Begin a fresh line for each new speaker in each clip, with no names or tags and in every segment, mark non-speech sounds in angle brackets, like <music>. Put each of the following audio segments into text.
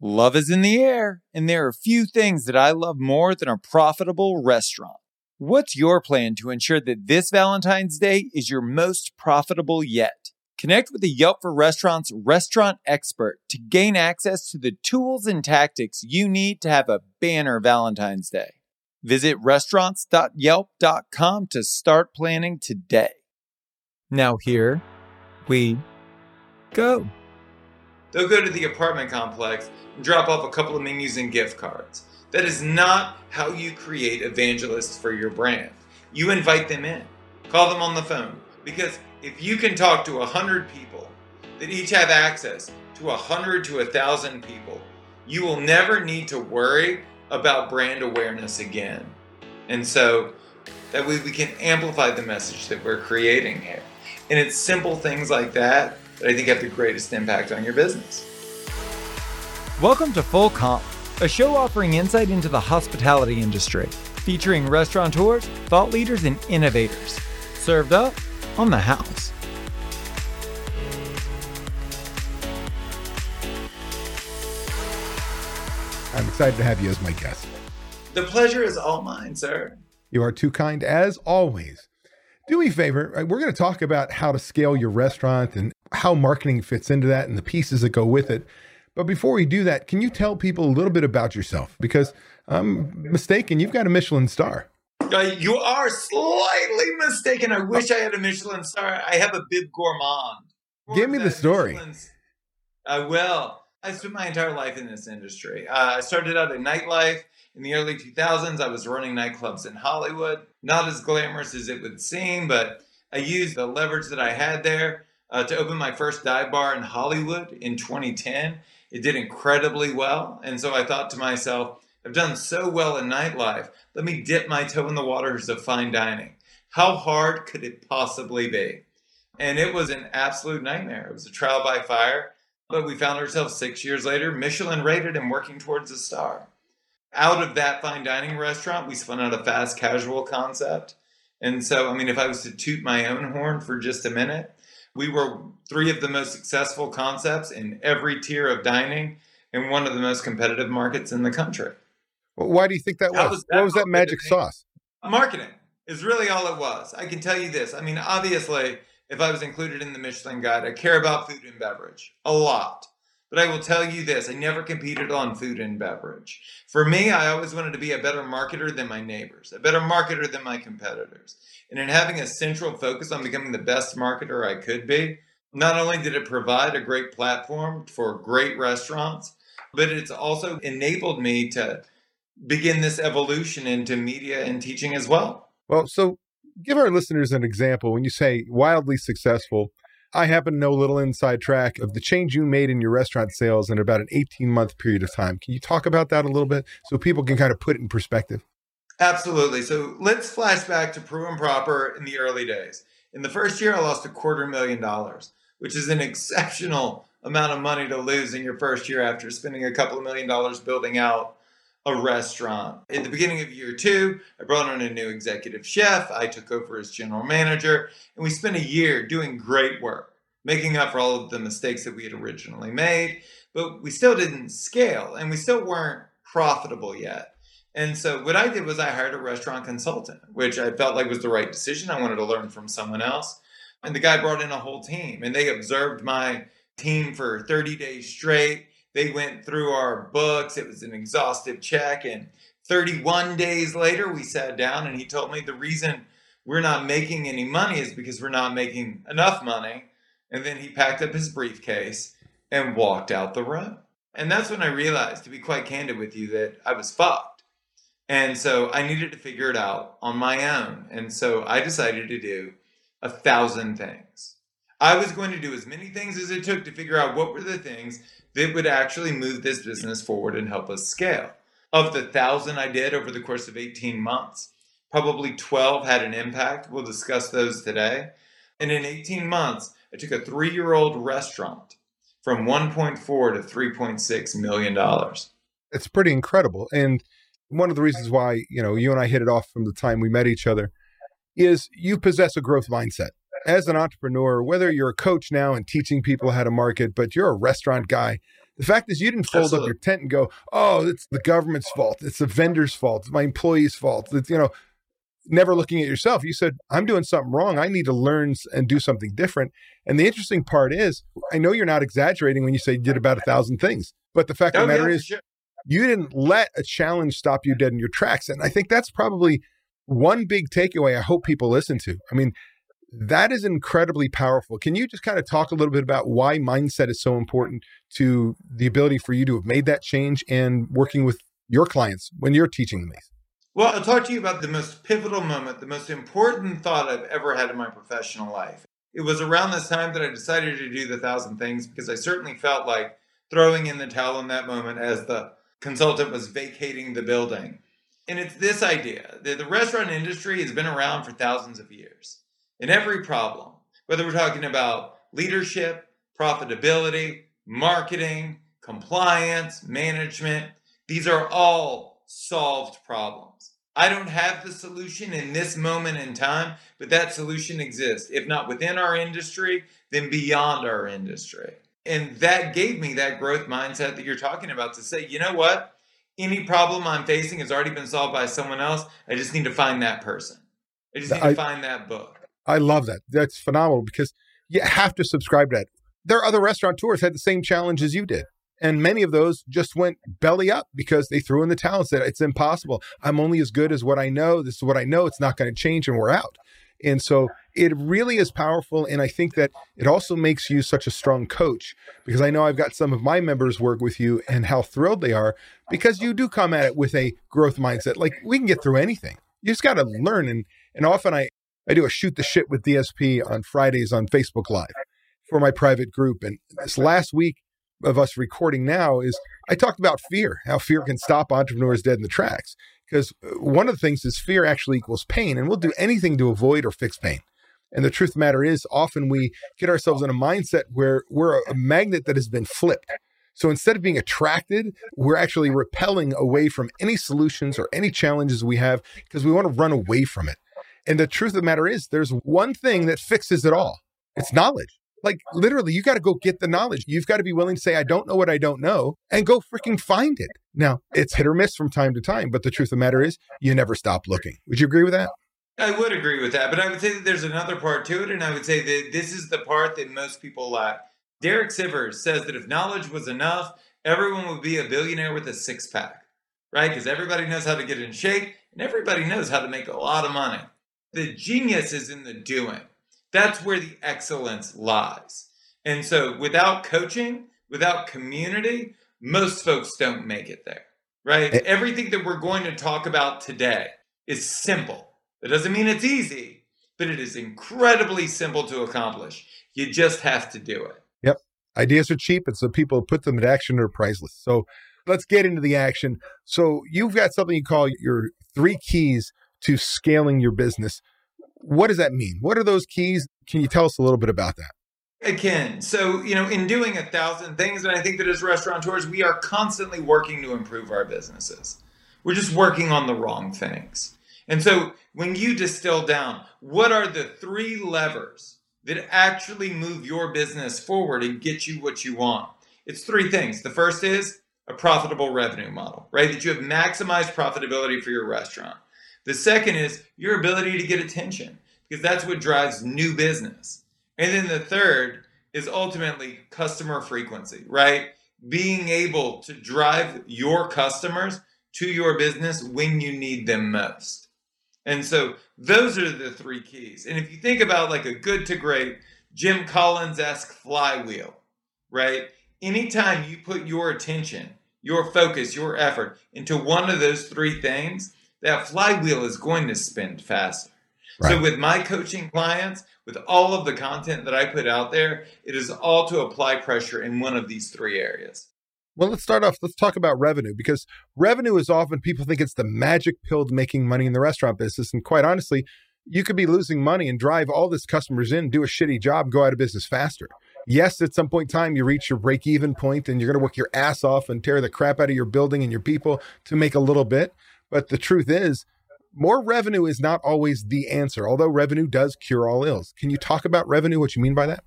Love is in the air, and there are few things that I love more than a profitable restaurant. What's your plan to ensure that this Valentine's Day is your most profitable yet? Connect with the Yelp for Restaurants restaurant expert to gain access to the tools and tactics you need to have a banner Valentine's Day. Visit restaurants.yelp.com to start planning today. Now, here we go.
They'll go to the apartment complex and drop off a couple of menus and gift cards. That is not how you create evangelists for your brand. You invite them in, call them on the phone, because if you can talk to 100 people that each have access to 100 to 1,000 people, you will never need to worry about brand awareness again. And so that way we can amplify the message that we're creating here. And it's simple things like that that I think have the greatest impact on your business.
Welcome to Full Comp, a show offering insight into the hospitality industry, featuring restaurateurs, thought leaders, and innovators. Served up on the house.
I'm excited to have you as my guest.
The pleasure is all mine, sir.
You are too kind as always. Do me a favor. uh, We're going to talk about how to scale your restaurant and how marketing fits into that and the pieces that go with it. But before we do that, can you tell people a little bit about yourself? Because I'm mistaken, you've got a Michelin star.
Uh, you are slightly mistaken. I wish I had a Michelin star. I have a bib gourmand.
Give me the story.
Michelin's- I will. I spent my entire life in this industry. Uh, I started out in nightlife in the early 2000s. I was running nightclubs in Hollywood. Not as glamorous as it would seem, but I used the leverage that I had there uh, to open my first dive bar in Hollywood in 2010. It did incredibly well. And so I thought to myself, I've done so well in nightlife. Let me dip my toe in the waters of fine dining. How hard could it possibly be? And it was an absolute nightmare. It was a trial by fire. But we found ourselves six years later, Michelin rated and working towards a star. Out of that fine dining restaurant, we spun out a fast casual concept. And so, I mean, if I was to toot my own horn for just a minute, we were three of the most successful concepts in every tier of dining in one of the most competitive markets in the country.
Well, Why do you think that was?
was that
what was that magic sauce?
Marketing is really all it was. I can tell you this. I mean, obviously, if I was included in the Michelin Guide, I care about food and beverage a lot. But I will tell you this I never competed on food and beverage. For me, I always wanted to be a better marketer than my neighbors, a better marketer than my competitors. And in having a central focus on becoming the best marketer I could be, not only did it provide a great platform for great restaurants, but it's also enabled me to begin this evolution into media and teaching as well.
Well, so give our listeners an example. When you say wildly successful, I happen to know a little inside track of the change you made in your restaurant sales in about an 18 month period of time. Can you talk about that a little bit so people can kind of put it in perspective?
Absolutely. So let's flash back to Pru and Proper in the early days. In the first year, I lost a quarter million dollars, which is an <laughs> exceptional amount of money to lose in your first year after spending a couple of million dollars building out a restaurant. At the beginning of year two, I brought on a new executive chef. I took over as general manager, and we spent a year doing great work, making up for all of the mistakes that we had originally made. But we still didn't scale, and we still weren't profitable yet. And so what I did was I hired a restaurant consultant, which I felt like was the right decision. I wanted to learn from someone else. And the guy brought in a whole team and they observed my team for 30 days straight. They went through our books. It was an exhaustive check. And 31 days later, we sat down and he told me the reason we're not making any money is because we're not making enough money. And then he packed up his briefcase and walked out the room. And that's when I realized, to be quite candid with you, that I was fucked. And so I needed to figure it out on my own. And so I decided to do a thousand things. I was going to do as many things as it took to figure out what were the things that would actually move this business forward and help us scale. Of the thousand I did over the course of 18 months, probably 12 had an impact. We'll discuss those today. And in 18 months, I took a three year old restaurant from 1.4 to 3.6 million dollars.
It's pretty incredible. And one of the reasons why, you know, you and I hit it off from the time we met each other is you possess a growth mindset. As an entrepreneur, whether you're a coach now and teaching people how to market, but you're a restaurant guy, The fact is, you didn't fold
Absolutely.
up your tent and go, "Oh, it's the government's fault. It's the vendor's fault. It's my employee's fault." It's you know, never looking at yourself. You said, "I'm doing something wrong. I need to learn and do something different." And the interesting part is, I know you're not exaggerating when you say you did about a thousand things, but the fact
Oh,
of the
oh,
matter
for
is,
sure.
you didn't let a challenge stop you dead in your tracks. And I think that's probably one big takeaway I hope people listen to. I mean, that is incredibly powerful. Can you just kind of talk a little bit about why mindset is so important to the ability for you to have made that change and working with your clients when you're teaching them?
Well, I'll talk to you about the most pivotal moment, the most important thought I've ever had in my professional life. It was around this time that I decided to do the thousand things because I certainly felt like throwing in the towel in that moment as the consultant was vacating the building. And it's this idea that the restaurant industry has been around for thousands of years. And every problem, whether we're talking about leadership, profitability, marketing, compliance, management, these are all solved problems. I don't have the solution in this moment in time, but that solution exists. If not within our industry, then beyond our industry. And that gave me that growth mindset that you're talking about to say, you know what? Any problem I'm facing has already been solved by someone else. I just need to find that person. I just need
I-
to find that book.
I love that. That's phenomenal because you have to subscribe to that. There are other restaurateurs had the same challenge as you did. And many of those just went belly up because they threw in the towel and said, it's impossible. I'm only as good as what I know. This is what I know. It's not going to change and we're out. And so it really is powerful. And I think that it also makes you such a strong coach because I know I've got some of my members work with you and how thrilled they are because you do come at it with a growth mindset. Like we can get through anything. You just got to learn. And, and often I, I do a shoot the shit with DSP on Fridays on Facebook Live for my private group. And this last week of us recording now is I talked about fear, how fear can stop entrepreneurs dead in the tracks. Because uh, one of the things is fear actually equals pain, and we'll do anything to avoid or fix pain. And the truth of the matter is, often we get ourselves in a mindset where we're a magnet that has been flipped. So instead of being attracted, we're actually repelling away from any solutions or any challenges we have because we want to run away from it. And the truth of the matter is, there's one thing that fixes it all it's knowledge. Like literally, you got to go get the knowledge. You've got to be willing to say, I don't know what I don't know, and go freaking find it. Now, it's hit or miss from time to time, but the truth of the matter is, you never stop looking. Would you agree with that?
I would agree with that, but I would say that there's another part to it, and I would say that this is the part that most people lack. Derek Sivers says that if knowledge was enough, everyone would be a billionaire with a six pack, right? Because everybody knows how to get in shape, and everybody knows how to make a lot of money. The genius is in the doing. That's where the excellence lies. And so, without coaching, without community, most folks don't make it there, right?
Eh.
Everything that we're going to talk about today is simple. That doesn't mean it's easy, but it is incredibly simple to accomplish. You just have to do it. Yep.
Ideas are cheap, and so people put them in action are priceless. So let's get into the action. So you've got something you call your three keys to scaling your business. What does that mean? What are those keys? Can you tell us a little bit about that?
Again, so, you know, in doing a thousand things, and I think that as restaurateurs, we are constantly working to improve our businesses. We're just working on the wrong things. And so when you distill down, what are the three levers that actually move your business forward and get you what you want? It's three things. The first is a profitable revenue model, right? That you have maximized profitability for your restaurant. The second is your ability to get attention because that's what drives new business. And then the third is ultimately customer frequency, right? Being able to drive your customers to your business when you need them most. And so those are the three keys. And if you think about like a good to great Jim Collins esque flywheel, right? Anytime you put your attention, your focus, your effort into one of those three things, that flywheel is going to spin faster. So with my coaching clients, with all of the content that I put out there, it is all to apply pressure in one of these three areas.
Well, let's start off. Let's talk about revenue because revenue is often people think it's the magic pill to making money in the restaurant business. And quite honestly, you could be losing money and drive all this customers in, do a shitty job, go out of business faster. Yes, at some point in time, you reach your break even point and you're going to work your ass off and tear the crap out of your building and your people to make a little bit. But the truth is, more revenue is not always the answer, although revenue does cure all ills. Can you talk about revenue, what you mean by that?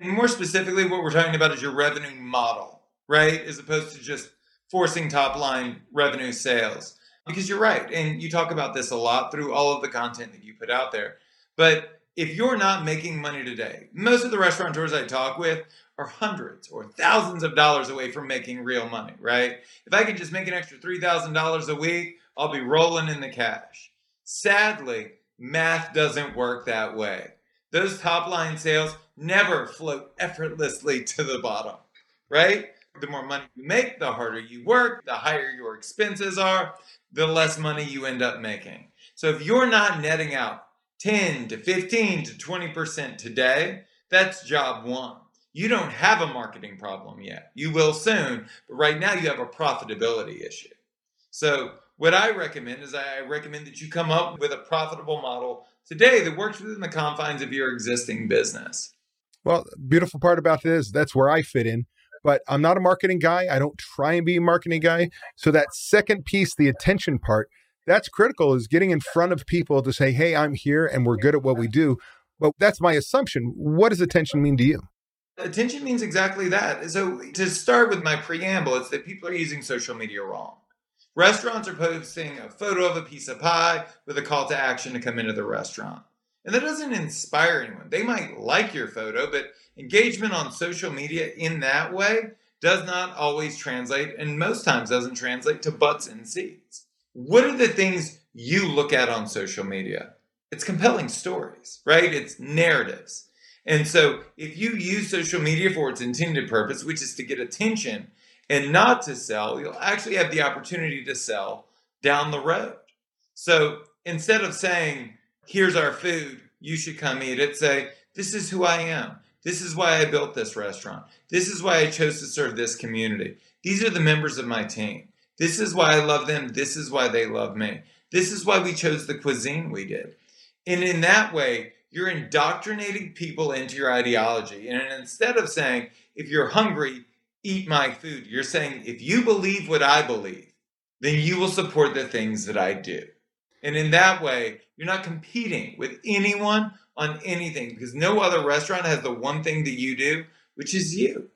More specifically, what we're talking about is your revenue model, right? As opposed to just forcing top line revenue sales. Because you're right. And you talk about this a lot through all of the content that you put out there. But if you're not making money today, most of the restaurateurs I talk with are hundreds or thousands of dollars away from making real money, right? If I could just make an extra $3,000 a week, I'll be rolling in the cash. Sadly, math doesn't work that way. Those top line sales never float effortlessly <laughs> to the bottom, right? The more money you make, the harder you work, the higher your expenses are, the less money you end up making. So if you're not netting out 10 to 15 to 20% today, that's job one. You don't have a marketing problem yet. You will soon, but right now you have a profitability issue. So, what I recommend is I recommend that you come up with a profitable model today that works within the confines of your existing business.
Well, beautiful part about this, that's where I fit in. But I'm not a marketing guy. I don't try and be a marketing guy. So that second piece, the attention part, that's critical is getting in front of people to say, hey, I'm here and we're good at what we do. But that's my assumption. What does attention mean to you?
Attention means exactly that. So, to start with my preamble, it's that people are using social media wrong. Restaurants are posting a photo of a piece of pie with a call to action to come into the restaurant. And that doesn't inspire anyone. They might like your photo, but engagement on social media in that way does not always translate, and most times doesn't translate to butts and seats. What are the things you look at on social media? It's compelling stories, right? It's narratives. And so if you use social media for its intended purpose, which is to get attention and not to sell, you'll actually have the opportunity to sell down the road. So instead of saying, here's our food, you should come eat it, say, this is who I am. This is why I built this restaurant. This is why I chose to serve this community. These are the members of my team. This is why I love them. This is why they love me. This is why we chose the cuisine we did. And in that way, you're indoctrinating people into your ideology. And instead of saying, if you're hungry, eat my food, you're saying, if you believe what I believe, then you will support the things that I do. And in that way, you're not competing with anyone on anything because no other restaurant has the one thing that you do, which is you.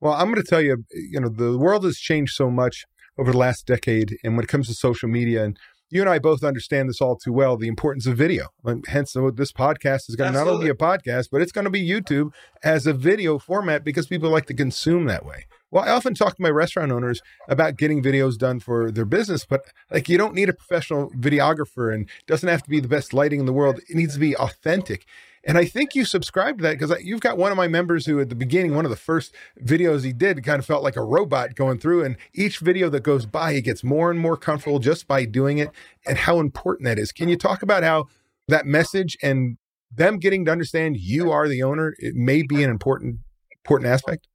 Well, I'm going to tell you, you know, the world has changed so much over the last decade. And when it comes to social media, and you and I both understand this all too well the importance of video. And hence, this podcast is going to not only be a podcast, but it's going to be YouTube as a video format because people like to consume that way. Well, I often talk to my restaurant owners about getting videos done for their business, but like you don't need a professional videographer and doesn't have to be the best lighting in the world. It needs to be authentic. And I think you subscribe to that because you've got one of my members who, at the beginning, one of the first videos he did, kind of felt like a robot going through. And each video that goes by, he gets more and more comfortable just by doing it and how important that is. Can you talk about how that message and them getting to understand you are the owner, it may be an important, important aspect?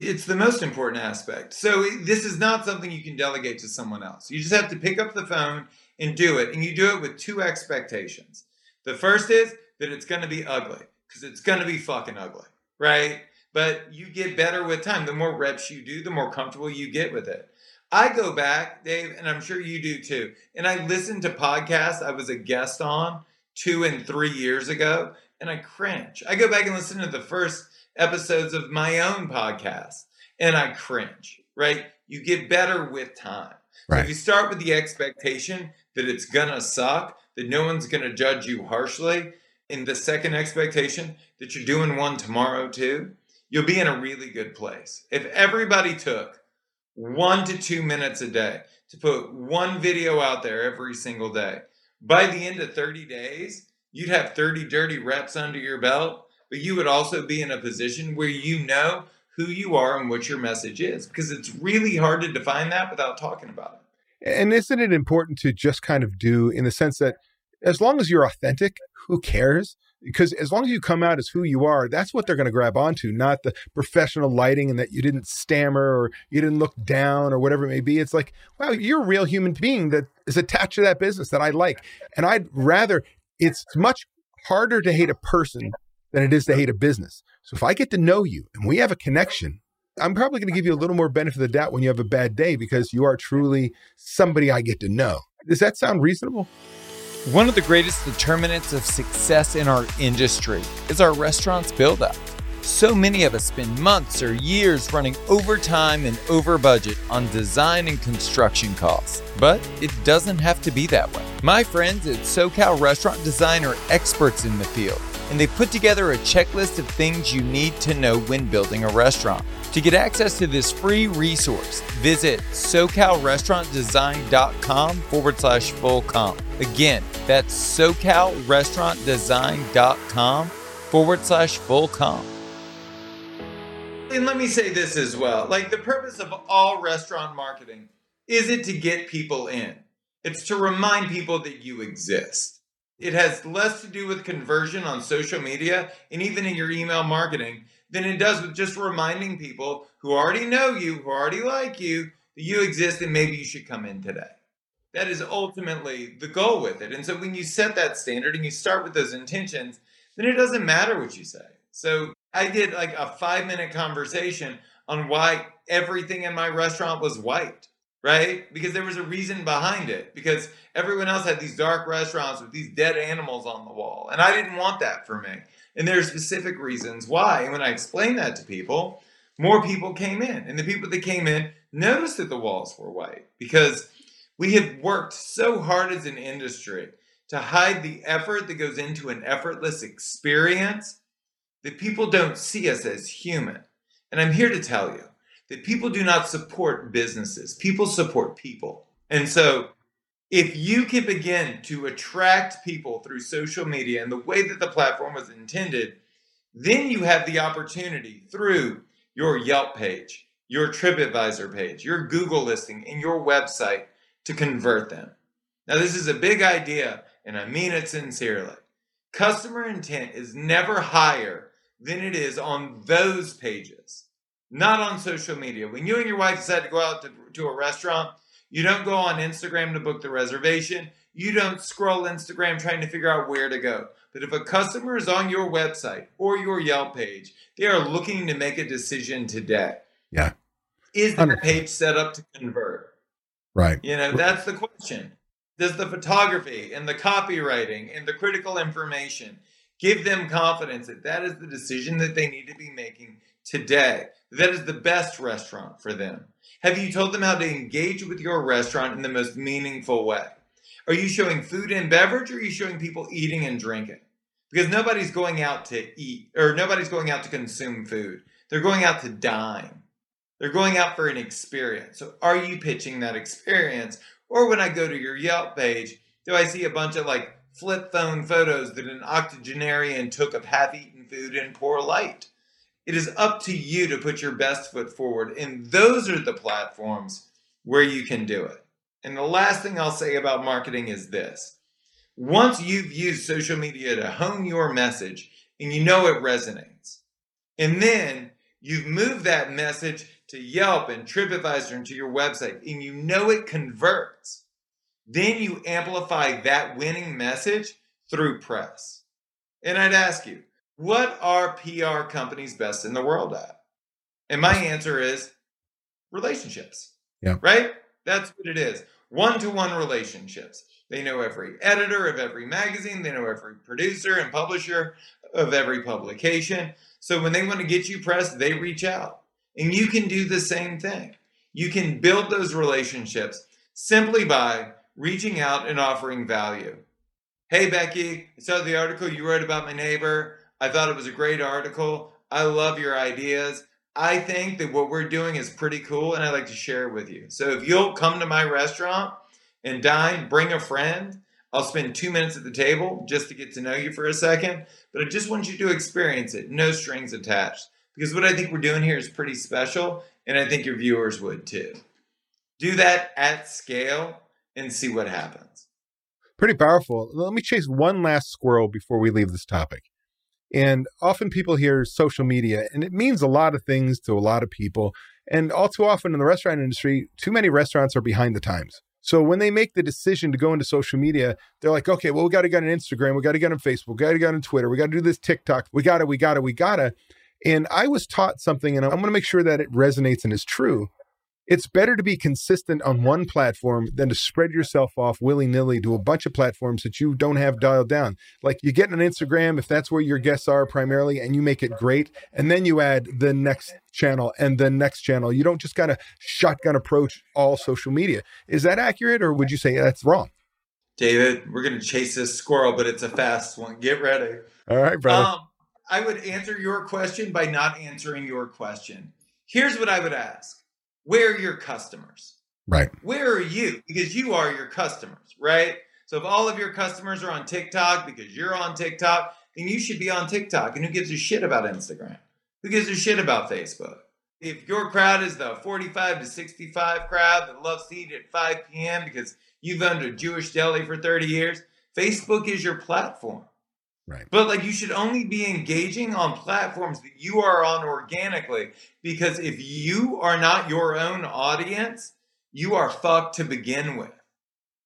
It's the most important aspect. So this is not something you can delegate to someone else. You just have to pick up the phone and do it. And you do it with two expectations. The first is that it's going to be ugly because it's going to be fucking ugly, right? But you get better with time. The more reps you do, the more comfortable you get with it. I go back, Dave, and I'm sure you do too. And I listen to podcasts I was a guest on two and three years ago, and I cringe. I go back and listen to the first episodes of my own podcast and I cringe, right? You get better with time. Right. So if you start with the expectation that it's gonna suck, that no one's gonna judge you harshly, in the second expectation that you're doing one tomorrow too, you'll be in a really good place. If everybody took one to two minutes a day to put one video out there every single day, by the end of 30 days, you'd have 30 dirty reps under your belt but you would also be in a position where you know who you are and what your message is because it's really hard to define that without talking about it.
And isn't it important to just kind of do in the sense that as long as you're authentic, who cares? Because as long as you come out as who you are, that's what they're going to grab onto, not the professional lighting and that you didn't stammer or you didn't look down or whatever it may be. It's like, wow, you're a real human being that is attached to that business that I like. And I'd rather, it's much harder to hate a person than it is to hate a business. So if I get to know you and we have a connection, I'm probably going to give you a little more benefit of the doubt when you have a bad day because you are truly somebody I get to know. Does that sound reasonable?
One of the greatest determinants of success in our industry is our restaurant's build up. So many of us spend months or years running overtime and over budget on design and construction costs. But it doesn't have to be that way. My friends at SoCal Restaurant Design are experts in the field, and they put together a checklist of things you need to know when building a restaurant. To get access to this free resource, visit SoCalRestaurantDesign.com forward slash full comp. Again, that's SoCalRestaurantDesign.com forward slash full comp.
And let me say this as well. Like the purpose of all restaurant marketing is it to get people in. It's to remind people that you exist. It has less to do with conversion on social media and even in your email marketing than it does with just reminding people who already know you, who already like you, that you exist and maybe you should come in today. That is ultimately the goal with it. And so when you set that standard and you start with those intentions, then it doesn't matter what you say. So I did like a five minute conversation on why everything in my restaurant was white, right? Because there was a reason behind it. Because everyone else had these dark restaurants with these dead animals on the wall. And I didn't want that for me. And there are specific reasons why. And when I explained that to people, more people came in. And the people that came in noticed that the walls were white because we have worked so hard as an industry to hide the effort that goes into an effortless experience that people don't see us as human. And I'm here to tell you that people do not support businesses, people support people. And so, if you can begin to attract people through social media and the way that the platform was intended, then you have the opportunity through your Yelp page, your TripAdvisor page, your Google listing, and your website to convert them. Now, this is a big idea, and I mean it sincerely. Customer intent is never higher than it is on those pages, not on social media. When you and your wife decide to go out to, to a restaurant, you don't go on Instagram to book the reservation. You don't scroll Instagram trying to figure out where to go. But if a customer is on your website or your Yelp page, they are looking to make a decision today.
Yeah.
Is the page set up to convert?
Right.
You know, that's the question. Does the photography and the copywriting and the critical information give them confidence that that is the decision that they need to be making today? That is the best restaurant for them. Have you told them how to engage with your restaurant in the most meaningful way? Are you showing food and beverage or are you showing people eating and drinking? Because nobody's going out to eat or nobody's going out to consume food. They're going out to dine. They're going out for an experience. So are you pitching that experience? Or when I go to your Yelp page, do I see a bunch of like flip phone photos that an octogenarian took of half eaten food in poor light? It is up to you to put your best foot forward. And those are the platforms where you can do it. And the last thing I'll say about marketing is this once you've used social media to hone your message and you know it resonates, and then you've moved that message to Yelp and TripAdvisor and to your website, and you know it converts, then you amplify that winning message through press. And I'd ask you, what are PR companies best in the world at? And my answer is relationships.
Yeah.
Right? That's what it is. One to one relationships. They know every editor of every magazine, they know every producer and publisher of every publication. So when they want to get you pressed, they reach out. And you can do the same thing. You can build those relationships simply by reaching out and offering value. Hey, Becky, I saw the article you wrote about my neighbor. I thought it was a great article. I love your ideas. I think that what we're doing is pretty cool and I'd like to share it with you. So if you'll come to my restaurant and dine, bring a friend. I'll spend two minutes at the table just to get to know you for a second, but I just want you to experience it, no strings attached. Because what I think we're doing here is pretty special, and I think your viewers would too. Do that at scale and see what happens.
Pretty powerful. Let me chase one last squirrel before we leave this topic. And often people hear social media, and it means a lot of things to a lot of people. And all too often in the restaurant industry, too many restaurants are behind the times. So when they make the decision to go into social media, they're like, okay, well, we got to get on Instagram, we got to get on Facebook, we got to get on Twitter, we got to do this TikTok, we got to, we got to, we got to. And I was taught something, and I'm going to make sure that it resonates and is true. It's better to be consistent on one platform than to spread yourself off willy nilly to a bunch of platforms that you don't have dialed down. Like you get on Instagram, if that's where your guests are primarily, and you make it great, and then you add the next channel and the next channel. You don't just kind of shotgun approach all social media. Is that accurate, or would you say that's wrong?
David, we're going to chase this squirrel, but it's a fast one. Get ready.
All right, brother. Um,
I would answer your question by not answering your question. Here's what I would ask Where are your customers?
Right.
Where are you? Because you are your customers, right? So if all of your customers are on TikTok because you're on TikTok, then you should be on TikTok. And who gives a shit about Instagram? Who gives a shit about Facebook? If your crowd is the 45 to 65 crowd that loves to eat at 5 p.m. because you've owned a Jewish deli for 30 years, Facebook is your platform.
Right.
But like you should only be engaging on platforms that you are on organically because if you are not your own audience, you are fucked to begin with.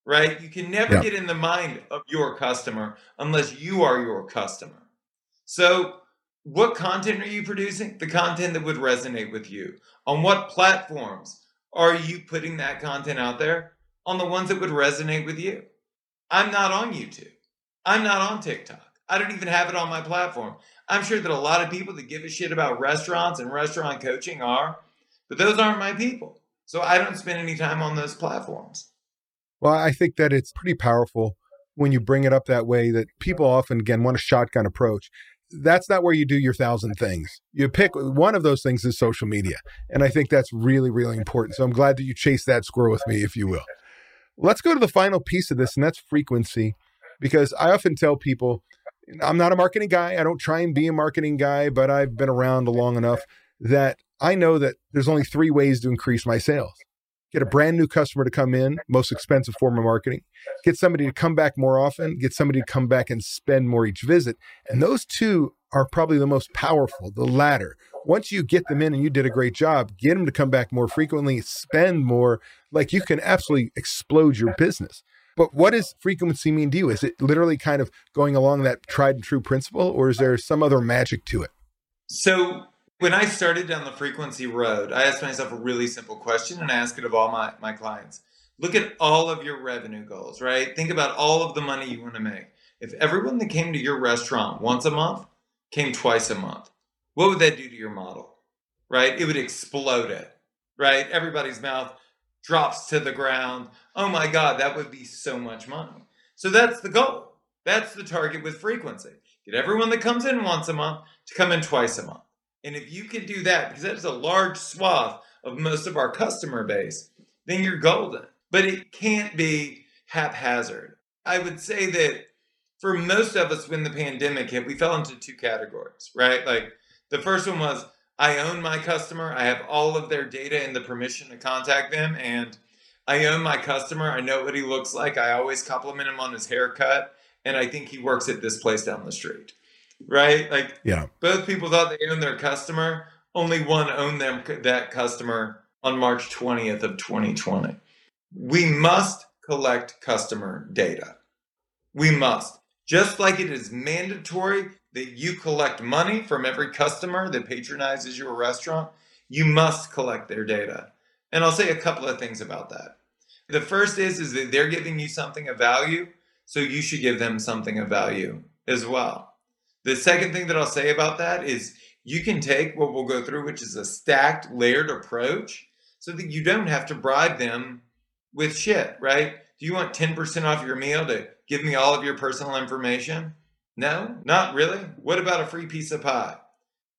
Right? You can never yeah. get in the mind of your customer unless you are your customer. So, what content are you producing? The content that would resonate with you. On what platforms are you putting that content out there? On the ones that would resonate with you. I'm not on YouTube. I'm not on TikTok. I don't even have it on my platform. I'm sure that a lot of people that give a shit about restaurants and restaurant coaching are, but those aren't my people. So I don't spend any time on those platforms.
Well, I think that it's pretty powerful when you bring it up that way that people often, again, want a shotgun approach. That's not where you do your thousand things. You pick one of those things is social media. And I think that's really, really important. So I'm glad that you chased that squirrel with me, if you will. Let's go to the final piece of this, and that's frequency. Because I often tell people I'm not a marketing guy. I don't try and be a marketing guy, but I've been around long enough that I know that there's only three ways to increase my sales. Get a brand new customer to come in, most expensive form of marketing. Get somebody to come back more often, get somebody to come back and spend more each visit. And those two are probably the most powerful, the latter. Once you get them in and you did a great job, get them to come back more frequently, spend more, like you can absolutely explode your business. But what does frequency mean to you? Is it literally kind of going along that tried and true principle, or is there some other magic to it?
So, when I started down the frequency road, I asked myself a really simple question, and I ask it of all my, my clients. Look at all of your revenue goals, right? Think about all of the money you want to make. If everyone that came to your restaurant once a month came twice a month, what would that do to your model? Right? It would explode it, right? Everybody's mouth drops to the ground. Oh my God, that would be so much money. So that's the goal. That's the target with frequency. Get everyone that comes in once a month to come in twice a month. And if you can do that, because that is a large swath of most of our customer base, then you're golden. But it can't be haphazard. I would say that for most of us, when the pandemic hit, we fell into two categories, right? Like the first one was I own my customer. I have all of their data and the permission to contact them. And I own my customer. I know what he looks like. I always compliment him on his haircut. And I think he works at this place down the street. Right? Like,
yeah.
Both people thought they owned their customer. Only one owned them that customer on March 20th of 2020. We must collect customer data. We must. Just like it is mandatory that you collect money from every customer that patronizes your restaurant, you must collect their data. And I'll say a couple of things about that. The first is is that they're giving you something of value, so you should give them something of value as well. The second thing that I'll say about that is you can take what we'll go through, which is a stacked, layered approach, so that you don't have to bribe them with shit, right? Do you want 10% off your meal to give me all of your personal information? No, not really. What about a free piece of pie?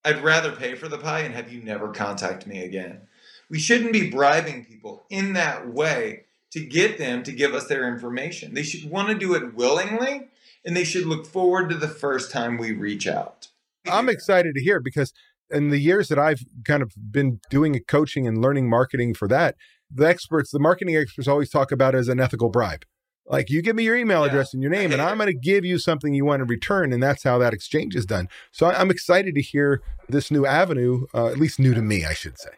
I'd rather pay for the pie and have you never contact me again. We shouldn't be bribing people in that way to get them to give us their information. They should want to do it willingly and they should look forward to the first time we reach out.
I'm excited to hear because in the years that I've kind of been doing coaching and learning marketing for that, the experts, the marketing experts always talk about it as an ethical bribe. Like you give me your email yeah. address and your name, and I'm <laughs> going to give you something you want in return, and that's how that exchange is done. So I'm excited to hear this new avenue, uh, at least new to me, I should say.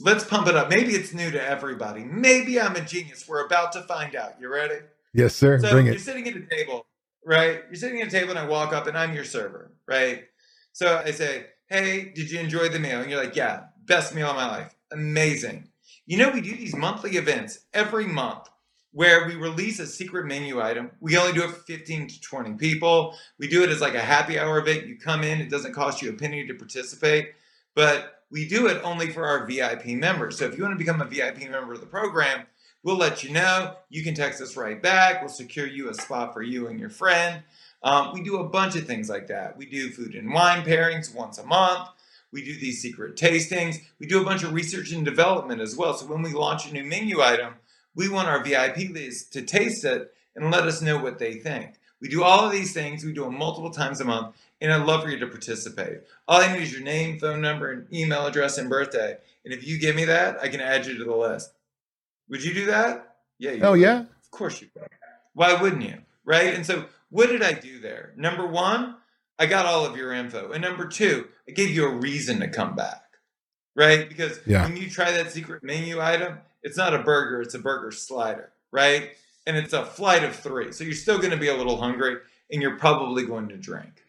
Let's pump it up. Maybe it's new to everybody. Maybe I'm a genius. We're about to find out. You ready?
Yes, sir.
So
Bring
you're
it.
sitting at a table, right? You're sitting at a table, and I walk up, and I'm your server, right? So I say, "Hey, did you enjoy the meal?" And you're like, "Yeah, best meal of my life. Amazing." You know, we do these monthly events every month where we release a secret menu item. We only do it for 15 to 20 people. We do it as like a happy hour event. You come in, it doesn't cost you a penny to participate, but we do it only for our VIP members. So if you want to become a VIP member of the program, we'll let you know. You can text us right back. We'll secure you a spot for you and your friend. Um, we do a bunch of things like that. We do food and wine pairings once a month. We do these secret tastings. We do a bunch of research and development as well. So when we launch a new menu item, we want our VIP list to taste it and let us know what they think. We do all of these things. We do them multiple times a month, and I'd love for you to participate. All I need is your name, phone number, and email address and birthday. And if you give me that, I can add you to the list. Would you do that?
Yeah. oh, would. yeah.
Of course you would. Why wouldn't you? Right? And so, what did I do there? Number one, I got all of your info. And number two, I gave you a reason to come back. Right? Because yeah. when you try that secret menu item, it's not a burger, it's a burger slider, right? And it's a flight of three. So you're still going to be a little hungry and you're probably going to drink,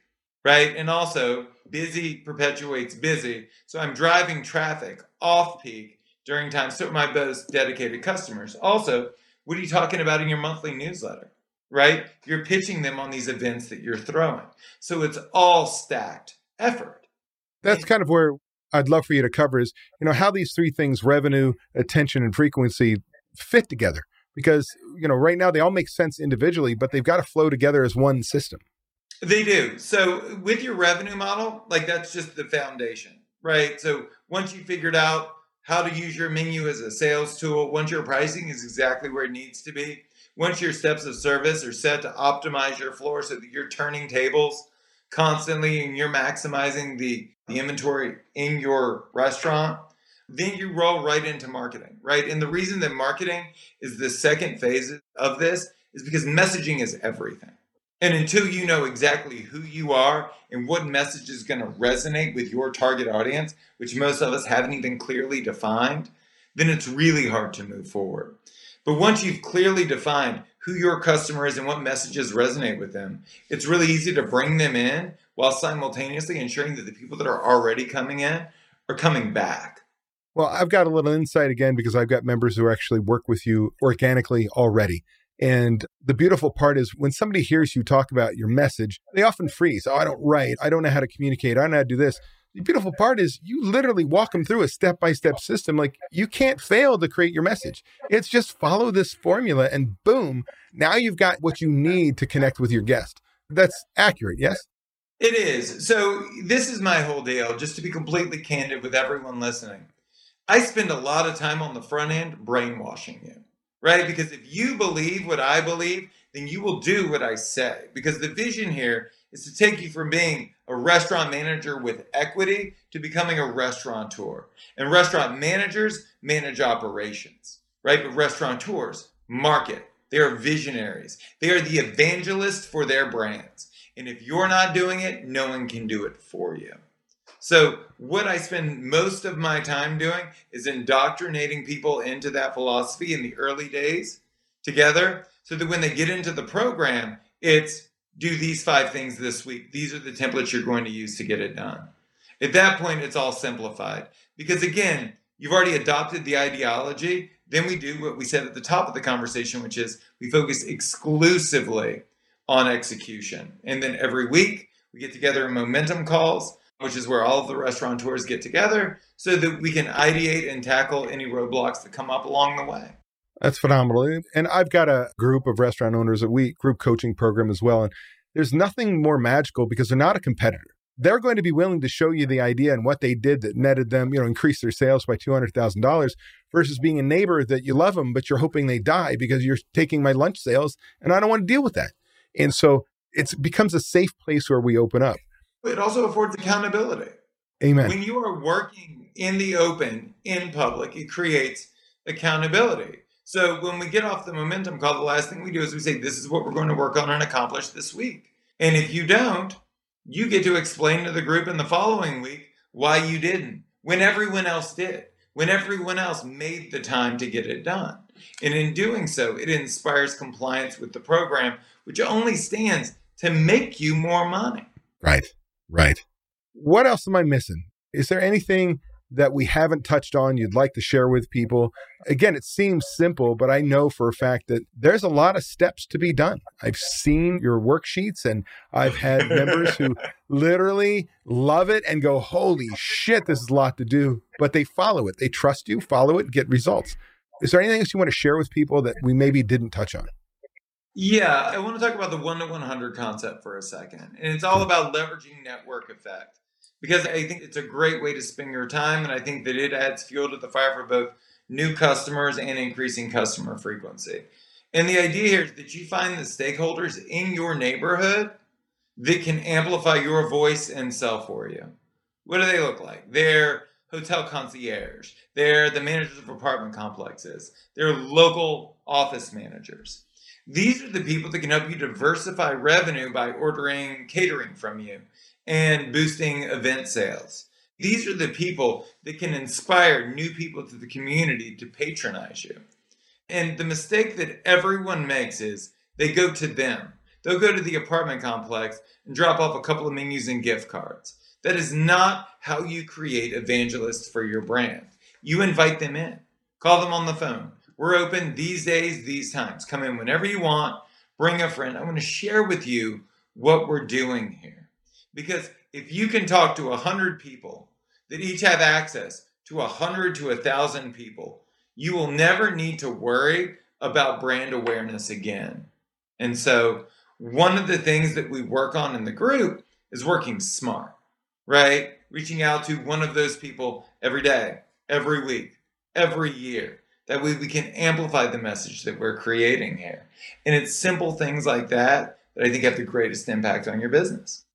right? And also, busy perpetuates busy. So I'm driving traffic off peak during times to my most dedicated customers. Also, what are you talking about in your monthly newsletter? Right? You're pitching them on these events that you're throwing. So it's all stacked effort.
That's kind of where I'd love for you to cover is, you know, how these three things, revenue, attention, and frequency fit together. Because, you know, right now they all make sense individually, but they've got to flow together as one system.
They do. So with your revenue model, like that's just the foundation, right? So once you figured out how to use your menu as a sales tool, once your pricing is exactly where it needs to be, once your steps of service are set to optimize your floor so that you're turning tables constantly and you're maximizing the, the inventory in your restaurant, then you roll right into marketing, right? And the reason that marketing is the second phase of this is because messaging is everything. And until you know exactly who you are and what message is going to resonate with your target audience, which most of us haven't even clearly defined, then it's really hard to move forward. But once you've clearly defined who your customer is and what messages resonate with them, it's really easy to bring them in while simultaneously ensuring that the people that are already coming in are coming back.
Well, I've got a little insight again because I've got members who actually work with you organically already. And the beautiful part is when somebody hears you talk about your message, they often freeze. Oh, I don't write. I don't know how to communicate. I don't know how to do this. The beautiful part is you literally walk them through a step by step system. Like you can't fail to create your message. It's just follow this formula and boom, now you've got what you need to connect with your guest. That's accurate, yes?
It is. So, this is my whole deal, just to be completely candid with everyone listening. I spend a lot of time on the front end brainwashing you, right? Because if you believe what I believe, then you will do what I say. Because the vision here is to take you from being a restaurant manager with equity to becoming a restaurateur. And restaurant managers manage operations, right? But restaurateurs market. They are visionaries. They are the evangelists for their brands. And if you're not doing it, no one can do it for you. So, what I spend most of my time doing is indoctrinating people into that philosophy in the early days together so that when they get into the program, it's do these five things this week. These are the templates you're going to use to get it done. At that point, it's all simplified because, again, you've already adopted the ideology. Then we do what we said at the top of the conversation, which is we focus exclusively on execution. And then every week, we get together in momentum calls, which is where all of the restaurateurs get together so that we can ideate and tackle any roadblocks that come up along the way.
That's phenomenal. And I've got a group of restaurant owners that we group coaching program as well. And there's nothing more magical because they're not a competitor. They're going to be willing to show you the idea and what they did that netted them, you know, increased their sales by $200,000 versus being a neighbor that you love them, but you're hoping they die because you're taking my lunch sales and I don't want to deal with that. And so it becomes a safe place where we open up.
It also affords accountability.
Amen.
When you are working in the open, in public, it creates accountability. So when we get off the momentum call, the last thing we do is we say, This is what we're going to work on and accomplish this week. And if you don't, you get to explain to the group in the following week why you didn't, when everyone else did, when everyone else made the time to get it done. And in doing so, it inspires compliance with the program, which only stands to make you more money.
Right, right. What else am I missing? Is there anything that we haven't touched on you'd like to share with people? Again, it seems simple, but I know for a fact that there's a lot of steps to be done. I've seen your worksheets and I've had members who <laughs> literally love it and go, Holy shit, this is a lot to do. But they follow it. They trust you, follow it, get results. Is there anything else you want to share with people that we maybe didn't touch on?
Yeah, I want to talk about the one to 100 concept for a second. And it's all about leveraging network effect because I think it's a great way to spend your time. And I think that it adds fuel to the fire for both new customers and increasing customer frequency. And the idea here is that you find the stakeholders in your neighborhood that can amplify your voice and sell for you. What do they look like? They're hotel concierge, they're the managers of apartment complexes, they're local office managers these are the people that can help you diversify revenue by ordering catering from you and boosting event sales. These are the people that can inspire new people to the community to patronize you. And the mistake that everyone makes is they go to them. They'll go to the apartment complex and drop off a couple of menus and gift cards. That is not how you create evangelists for your brand. You invite them in, call them on the phone, we're open these days, these times. Come in whenever you want. Bring a friend. I want to share with you what we're doing here. Because if you can talk to 100 people that each have access to 100 to 1,000 people, you will never need to worry about brand awareness again. And so, one of the things that we work on in the group is working smart, right? Reaching out to one of those people every day, every week, every year that way we can amplify the message that we're creating here. And it's simple things like that that I think have the greatest impact on your business.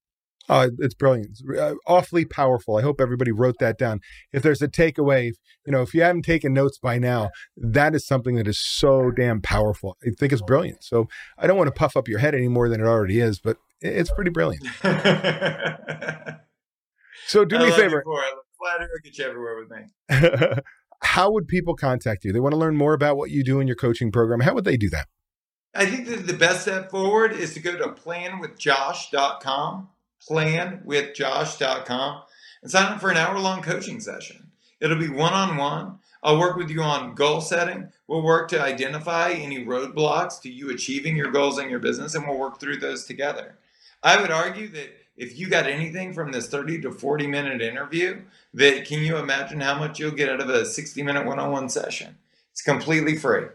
Oh, it's brilliant. It's uh, awfully powerful. I hope everybody wrote that down. If there's a takeaway, you know, if you haven't taken notes by now, that is something that is so damn powerful. I think it's brilliant. So I don't want to puff up your head any more than it already is, but it's pretty brilliant. <laughs> so do me a favor.
Flattery will get you everywhere with me. <laughs>
how would people contact you? They want to learn more about what you do in your coaching program. How would they do that?
I think that the best step forward is to go to planwithjosh.com, planwithjosh.com, and sign up for an hour long coaching session. It'll be one on one. I'll work with you on goal setting. We'll work to identify any roadblocks to you achieving your goals in your business, and we'll work through those together. I would argue that if you got anything from this 30 to 40 minute interview, that can you imagine how much you'll get out of a 60 minute one on one session? It's completely free.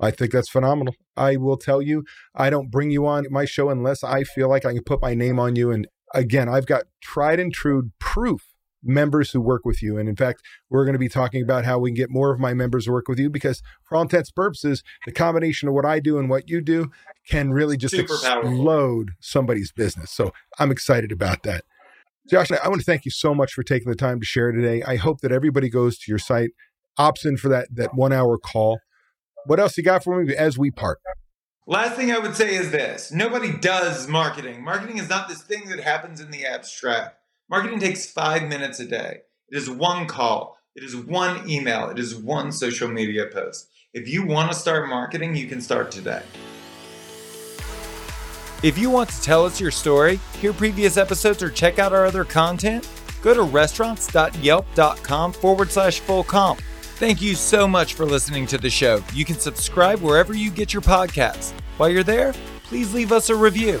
I think that's phenomenal. I will tell you, I don't bring you on my show unless I feel like I can put my name on you. And again, I've got tried and true proof members who work with you. And in fact, we're going to be talking about how we can get more of my members to work with you because, for all intents and purposes, the combination of what I do and what you do can really just Super explode powerful. somebody's business. So I'm excited about that. Josh, I want to thank you so much for taking the time to share today. I hope that everybody goes to your site, opts in for that that one hour call. What else you got for me as we part?
Last thing I would say is this nobody does marketing. Marketing is not this thing that happens in the abstract. Marketing takes five minutes a day. It is one call, it is one email, it is one social media post. If you want to start marketing, you can start today.
If you want to tell us your story, hear previous episodes, or check out our other content, go to restaurants.yelp.com forward slash full comp. Thank you so much for listening to the show. You can subscribe wherever you get your podcasts. While you're there, please leave us a review.